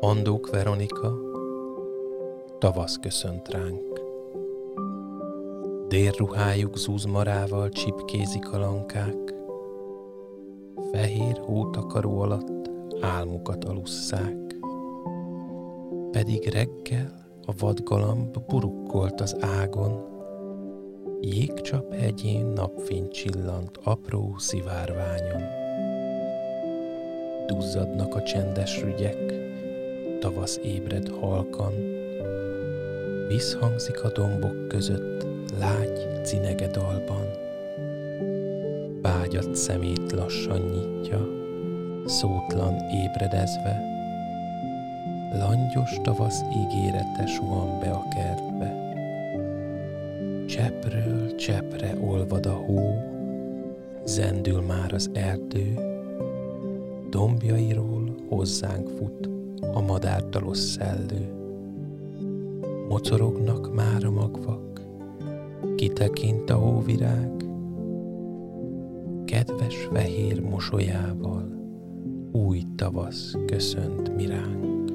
Andók Veronika, tavasz köszönt ránk. Délruhájuk zúzmarával csipkézik a lankák, fehér hótakaró alatt álmukat alusszák. Pedig reggel a vadgalamb burukkolt az ágon, jégcsap hegyén napfény csillant apró szivárványon. Duzzadnak a csendes rügyek, tavasz ébred halkan, Visszhangzik a dombok között lágy cinege dalban. Vágyat szemét lassan nyitja, szótlan ébredezve, Langyos tavasz ígérete suhan be a kertbe. Cseppről cseppre olvad a hó, zendül már az erdő, dombjairól hozzánk fut a madártalos szellő. Mocorognak már a magvak, kitekint a hóvirág, kedves fehér mosolyával új tavasz köszönt miránk.